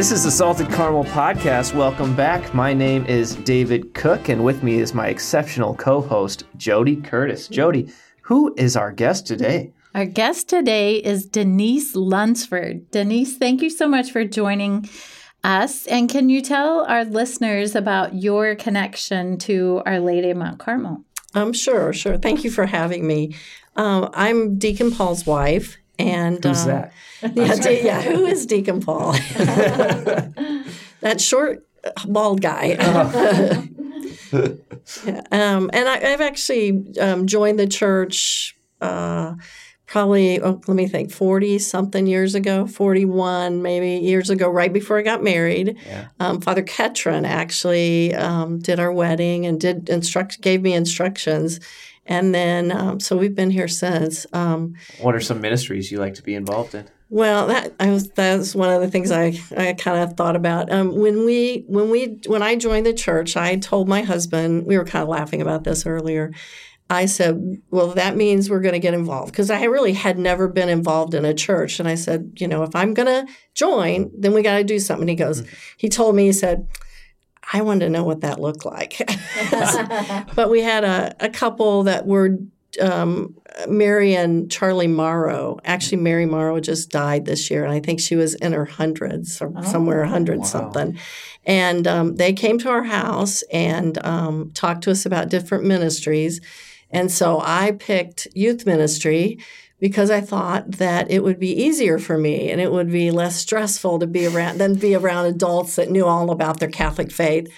This is the Salted Caramel Podcast. Welcome back. My name is David Cook, and with me is my exceptional co host, Jody Curtis. Jody, who is our guest today? Our guest today is Denise Lunsford. Denise, thank you so much for joining us. And can you tell our listeners about your connection to Our Lady of Mount Carmel? Um, sure, sure. Thank you for having me. Um, I'm Deacon Paul's wife, and Who's um, that? Yeah, De- yeah. Who is Deacon Paul? that short, bald guy. Yeah, um, and I, I've actually um, joined the church. Uh, probably oh, let me think 40 something years ago 41 maybe years ago right before i got married Yeah. um, father ketron actually um, did our wedding and did instruct gave me instructions and then um, so we've been here since um, What are some ministries you like to be involved in? well, that I was that was one of the things I, I kind of thought about. Um, when we when we when I joined the church, I told my husband we were kind of laughing about this earlier. I said, "Well, that means we're going to get involved," because I really had never been involved in a church, and I said, "You know, if I'm going to join, then we got to do something." He goes, he told me, he said. I wanted to know what that looked like. but we had a, a couple that were um, Mary and Charlie Morrow. Actually, Mary Morrow just died this year, and I think she was in her hundreds or somewhere a hundred wow. something. And um, they came to our house and um, talked to us about different ministries. And so I picked youth ministry because I thought that it would be easier for me and it would be less stressful to be around than be around adults that knew all about their Catholic faith.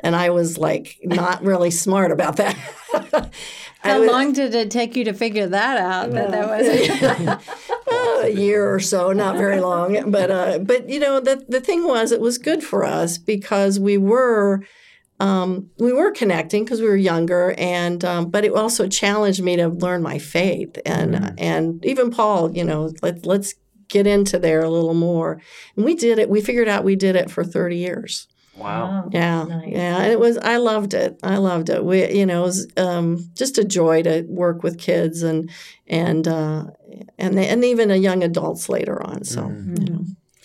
And I was like not really smart about that. How was- long did it take you to figure that out? That that was a year or so, not very long. But uh, but you know the the thing was, it was good for us because we were. Um, we were connecting because we were younger, and um, but it also challenged me to learn my faith, and and even Paul, you know, let let's get into there a little more, and we did it. We figured out we did it for thirty years. Wow. Yeah, Nice. yeah, and it was. I loved it. I loved it. We, you know, it was um, just a joy to work with kids and and uh, and and even a young adults later on. So Mm-hmm. you know.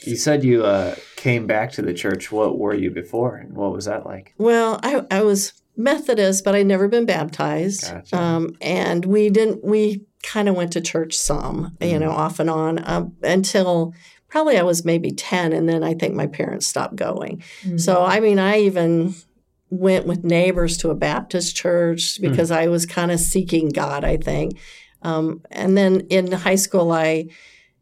You said you uh, came back to the church. What were you before, and what was that like? Well, I I was Methodist, but I'd never been baptized. Gotcha. Um, and we didn't. We kind of went to church some, you know, off and on um, until. Probably I was maybe 10, and then I think my parents stopped going. So, I mean, I even went with neighbors to a Baptist church because I was kind of seeking God, I think. Um, and then in high school, I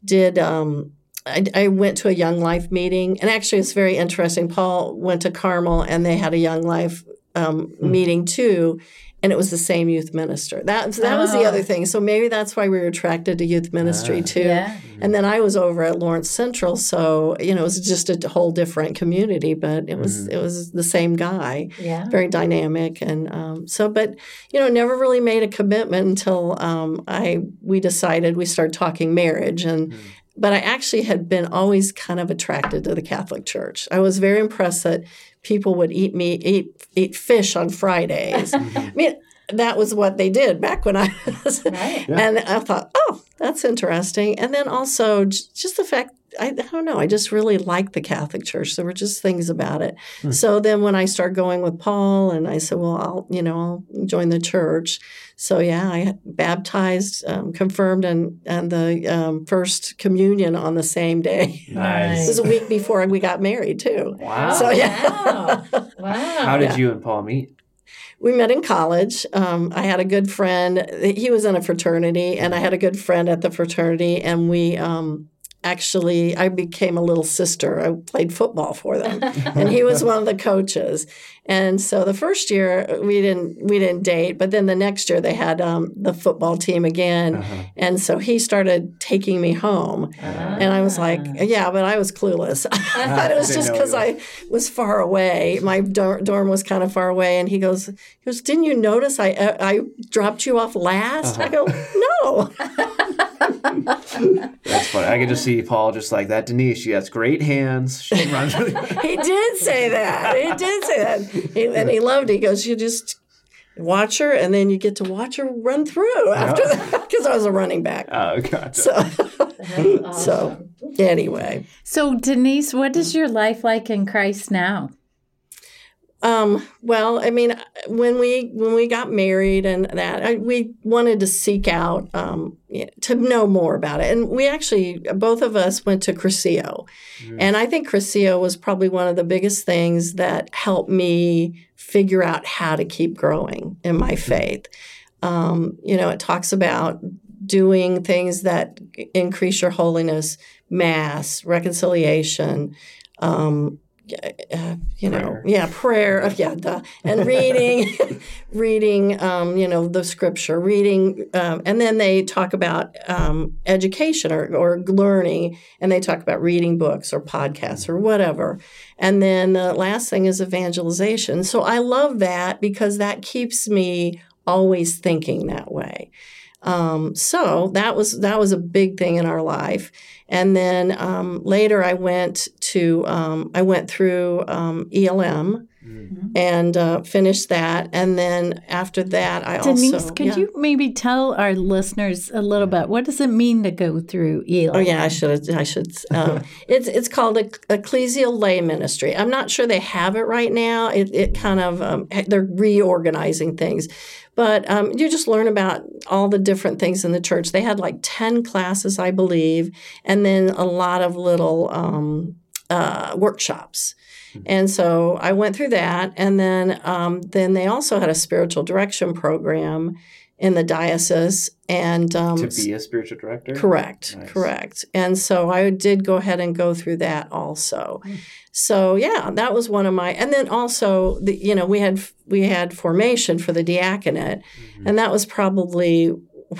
did. Um, I, I went to a Young Life meeting, and actually, it's very interesting. Paul went to Carmel, and they had a Young Life um, meeting too, and it was the same youth minister. That that was the Oh. other thing. So maybe that's why we were attracted to youth ministry Ah. too. Yeah. And then I was over at Lawrence Central, so you know it was just a whole different community, but it was it was the same guy, Yeah. very dynamic, and um, so. But you know, never really made a commitment until um, I we decided we started talking marriage, and but I actually had been always kind of attracted to the Catholic Church. I was very impressed that people would eat meat, eat eat fish on Fridays. Mm-hmm. I mean. That was what they did back when I was, Right. and I thought, oh, that's interesting. And then also just the fact, I, I don't know, I just really liked the Catholic Church. There were just things about it. So then when I started going with Paul, and I said, well, I'll, you know, I'll join the church. So yeah, I baptized, um, confirmed, and and the um, first communion on the same day. Nice. It was a week before we got married too. Wow. So yeah. Wow. Wow. How did Yeah. you and Paul meet? We met in college. Um, I had a good friend. He was in a fraternity, and I had a good friend at the fraternity. And we um, actually, I became a little sister. I played football for them, and he was one of the coaches. And so the first year we didn't we didn't date, but then the next year they had um, the football team again, Uh-huh. and so he started taking me home. And I was like, yeah, but I was clueless. I thought it was just because I was far away. My dor- dorm was kind of far away. And he goes, he goes, didn't you notice I uh, I dropped you off last? I go, no. That's funny. I can just see Paul just like that. Denise, she has great hands. She runs really he did say that. He did say that. He, and he loved it. He goes, you just watch her and then you get to watch her run through after that because I was a running back. Oh, gotcha. So, That's so anyway. So, Denise, what is your life like in Christ now? Um, well, I mean, when we when we got married and that, I, we wanted to seek out um, to know more about it, and we actually both of us went to Cursillo, mm-hmm. and I think Cursillo was probably one of the biggest things that helped me figure out how to keep growing in my mm-hmm. faith. Um, you know, it talks about doing things that increase your holiness, mass, reconciliation. Um, uh, you know, prayer. yeah, prayer, uh, yeah, the, and reading, reading, um, you know, the scripture, reading, um, and then they talk about um, education or, or learning, and they talk about reading books or podcasts or whatever. And then the last thing is evangelization. So I love that because that keeps me always thinking that way. Um, so that was that was a big thing in our life. And then um, later, I went to um, I went through um, ELM. Mm-hmm. And uh, finished that, and then after that, I Denise, also. could yeah. you maybe tell our listeners a little bit what does it mean to go through ELM? Oh yeah, I should. I should. Um, it's it's called a, ecclesial lay ministry. I'm not sure they have it right now. It, it kind of um, they're reorganizing things, but um, you just learn about all the different things in the church. They had like 10 classes, I believe, and then a lot of little um, uh, workshops. Mm-hmm. And so I went through that, and then um, then they also had a spiritual direction program in the diocese, and um, to be a spiritual director. Correct, nice. correct. And so I did go ahead and go through that also. Mm. So yeah, that was one of my, and then also the, you know we had we had formation for the diaconate, mm-hmm. and that was probably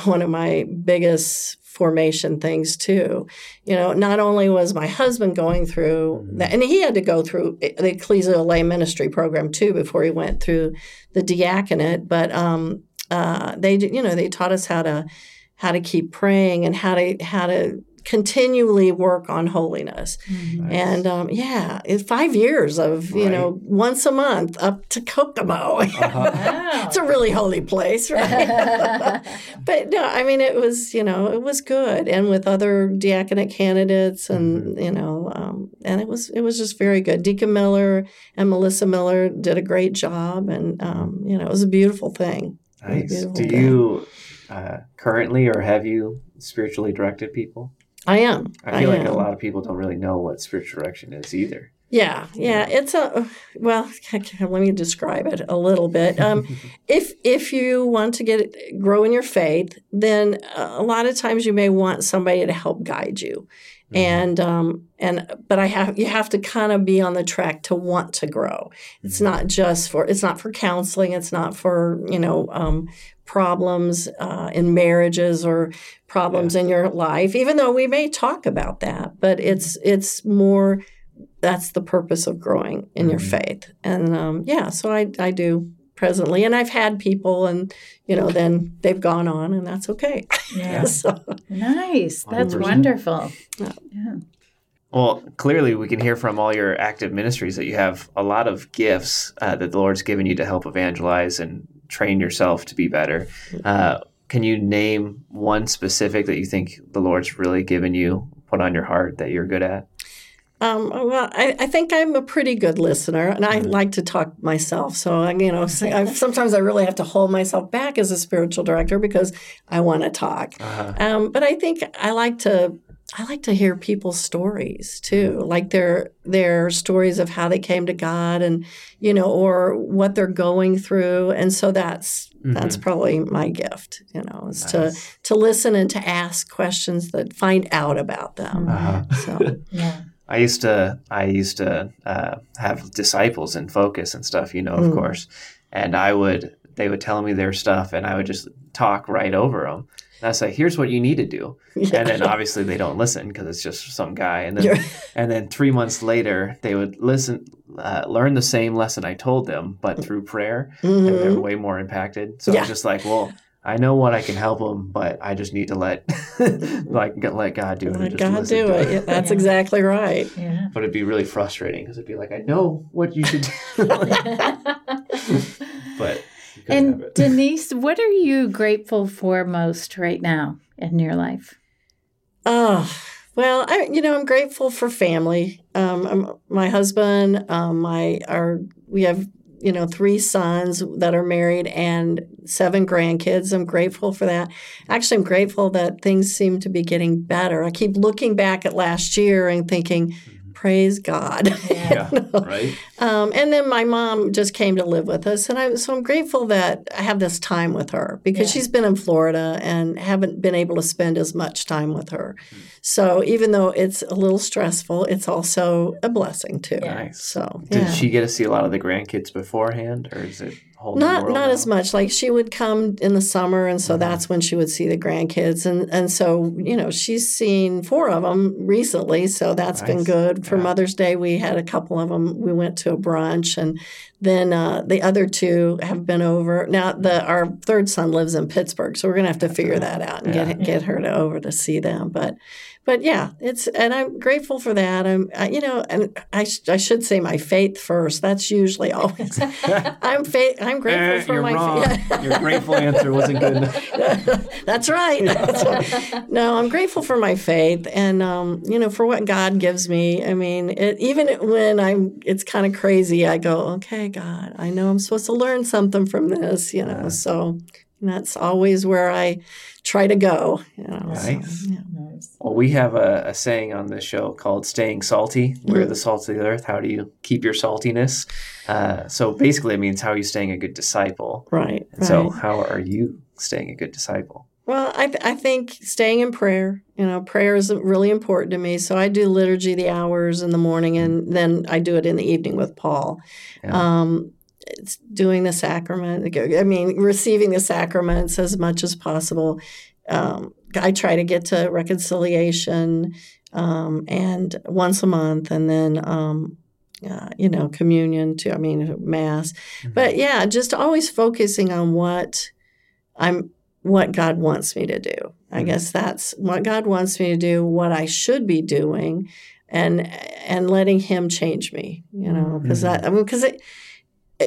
one of my biggest formation things too. You know, not only was my husband going through mm-hmm. that, and he had to go through the ecclesial lay ministry program too before he went through the diaconate, but um, uh, they you know they taught us how to how to keep praying and how to how to continually work on holiness. Mm-hmm. Nice. And um, yeah, it's five years of, you know, once a month up to Kokomo. Uh-huh. it's a really holy place, right? but no, I mean, it was, you know, it was good. And with other diaconate candidates and, mm-hmm. you know, um, and it was, it was just very good. Deacon Miller and Melissa Miller did a great job. And, um, you know, it was a beautiful thing. Nice. Do you uh, currently or have you spiritually directed people? I am. I feel I like am. a lot of people don't really know what spiritual direction is either. Yeah, yeah, it's a well. Let me describe it a little bit. Um, if if you want to get grow in your faith, then a lot of times you may want somebody to help guide you, mm-hmm. and um, and but I have you have to kind of be on the track to want to grow. It's mm-hmm. not just for it's not for counseling. It's not for you know um, problems uh, in marriages or problems yeah. in your life even though we may talk about that but it's it's more that's the purpose of growing in mm-hmm. your faith and um, yeah so I, I do presently and i've had people and you know then they've gone on and that's okay yeah so, nice that's 100%. wonderful yeah. yeah. Well, clearly, we can hear from all your active ministries that you have a lot of gifts uh, that the Lord's given you to help evangelize and train yourself to be better. Uh, can you name one specific that you think the Lord's really given you, put on your heart that you're good at? Um, well, I, I, think I'm a pretty good listener, and I mm-hmm. like to talk myself. So, you know, I, sometimes I really have to hold myself back as a spiritual director because I want to talk. Uh-huh. Um, but I think I like to I like to hear people's stories too, mm-hmm. like their their stories of how they came to God and you know, or what they're going through, and so that's mm-hmm. that's probably my gift, you know, is nice. to to listen and to ask questions that find out about them. Uh-huh. So yeah. I used to I used to uh, have disciples and focus and stuff, you know, of mm. course, and I would they would tell me their stuff, and I would just talk right over them. And I say, "Here's what you need to do," yeah. and then obviously they don't listen because it's just some guy. And then, and then three months later, they would listen, uh, learn the same lesson I told them, but through prayer, mm-hmm. and they're way more impacted. So yeah. it's just like, well, I know what I can help them, but I just need to let, like, let God do it. Let God do it. Yeah, that's yeah. exactly right. Yeah. But it'd be really frustrating because it'd be like, I know what you should do, but and Denise, what are you grateful for most right now in your life? Oh, Well, I, you know, I'm grateful for family. Um, I'm, my husband, um, my our we have you know three sons that are married and seven grandkids. I'm grateful for that. Actually, I'm grateful that things seem to be getting better. I keep looking back at last year and thinking, praise God. Yeah, right. Um, and then my mom just came to live with us, and I so I'm grateful that I have this time with her because Yeah. she's been in Florida and haven't been able to spend as much time with her. So even though it's a little stressful, it's also a blessing too. Nice. So Did yeah. she get to see a lot of the grandkids beforehand, or is it a whole new not not as much. Like she would come in the summer, and Mm-hmm. so that's when she would see the grandkids, and and so you know she's seen four of them recently, so that's been good. For Yeah. Mother's Day, we had a couple of them. We went to a brunch, and then uh, the other two have been over. Now the our third son lives in Pittsburgh, so we're gonna have to figure that out and Yeah. get get her to over to see them, but. But yeah, it's and I'm grateful for that. I'm, I, you know, and I, sh- I should say my faith first. That's usually always. I'm faith. I'm grateful Eh, for you're my wrong. faith. Your grateful answer wasn't good enough. That's right. Right. No, I'm grateful for my faith, and um, you know, for what God gives me. I mean, it, even when I'm, it's kind of crazy. I go, okay, God, I know I'm supposed to learn something from this. You know, so that's always where I try to go. You know, so, yeah. Nice. Well, we have a, a saying on this show called "staying salty." We're the salt of the earth. How do you keep your saltiness? Uh, so basically, it means how are you staying a good disciple? Right. And so, how are you staying a good disciple? Well, I, th- I think staying in prayer, you know, prayer is really important to me. So I do liturgy the hours in the morning and then I do it in the evening with Paul. Yeah. Um, it's doing the sacrament. I mean, receiving the sacraments as much as possible. Um, I try to get to reconciliation um, and once a month and then, um, uh, you know, communion too. I mean, mass. But yeah, just always focusing on what I'm what God wants me to do. I Mhm. guess that's what God wants me to do, what I should be doing and and letting him change me, you know, because Mhm. I, I mean it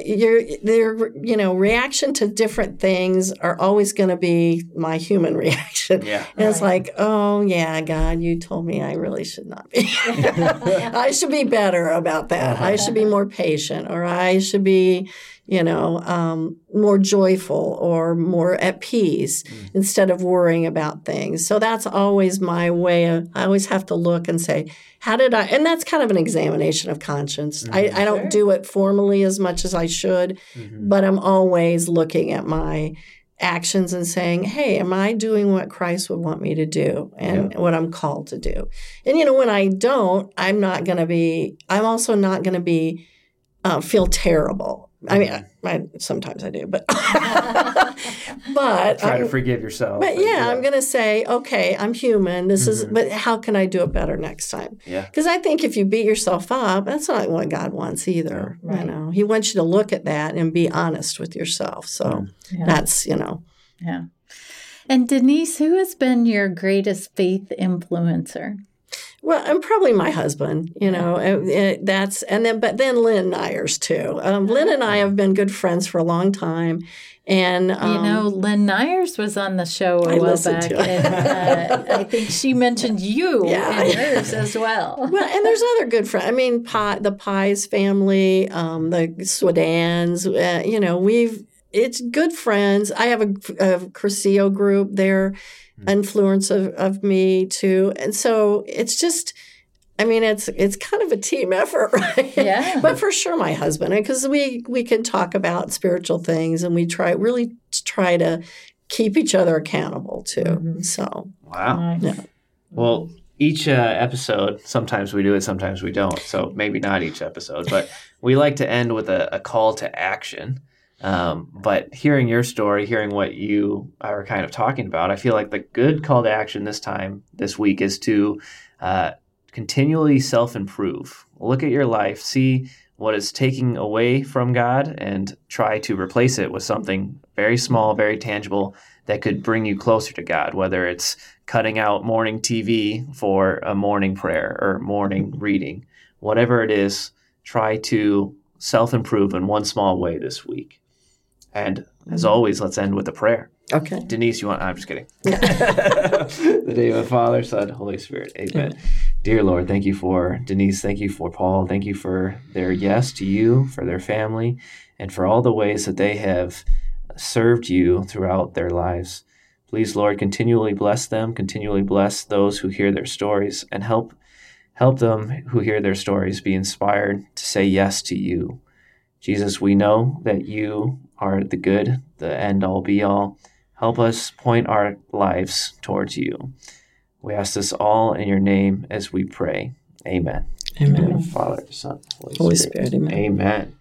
your their you know reaction to different things are always going to be my human reaction. Yeah. and it's like oh yeah god you told me i really should not be. I should be better about that. I should be more patient or i should be you know um, more joyful or more at peace Mm. instead of worrying about things. So that's always my way of i always have to look and say how did i and that's kind of an examination of conscience. I, I don't Sure. do it formally as much as i should Mhm. but I'm always looking at my actions and saying, hey, am I doing what Christ would want me to do and what I'm called to do? And, you know, when I don't, I'm not going to be, I'm also not going to be, uh, feel terrible. I mean, I, I, sometimes I do, but, but, Try I'm- to forgive yourself. but yeah, I'm going to say, okay, I'm human. This is, Mhm. but how can I do it better next time? Yeah. Because I think if you beat yourself up, that's not what God wants either. Yeah. Right. You know, He wants you to look at that and be honest with yourself. So Mm. Yeah. that's you know, Yeah. And Denise, who has been your greatest faith influencer? Well, and probably my husband. You know, uh, that's and then but then Lynn Nyers too. Um, Lynn and I have been good friends for a long time, and um, you know, Lynn Nyers was on the show a I while listened back, to it. and uh, I think she mentioned you Yeah. and hers as well. Well, and there's other good friends. I mean, the Pies family, um, the Swedans. Uh, you know, we've it's good friends. I have a, a Cursillo group. They're Hmm. influence of, of me too, and so it's just. I mean, it's it's kind of a team effort, right? Yeah. but for sure, my husband, because we we can talk about spiritual things, and we try really try to keep each other accountable too. Mhm. So Wow. Nice. Yeah. Well, each uh, episode, sometimes we do it, sometimes we don't. So maybe not each episode, but we like to end with a, a call to action. Um, but hearing your story, hearing what you are kind of talking about, I feel like the good call to action this time, this week, is to uh, continually self improve. Look at your life, see what is taking away from God, and try to replace it with something very small, very tangible that could bring you closer to God, whether it's cutting out morning TV for a morning prayer or morning reading. Whatever it is, try to self improve in one small way this week. And as mm. always, let's end with a prayer. Okay. Denise, you want? I'm just kidding. the name of the Father, Son, Holy Spirit. Amen. Dear Lord, thank you for Denise. Thank you for Paul. Thank you for their yes to you, for their family, and for all the ways that they have served you throughout their lives. Please, Lord, continually bless them. Continually bless those who hear their stories, and help help them who hear their stories be inspired to say yes to you. Jesus, we know that you are the good, the end all be all. Help us point our lives towards you. We ask this all in your name as we pray. Amen. Amen. Father, Son, Holy, Holy Spirit. Spirit. Amen. Amen.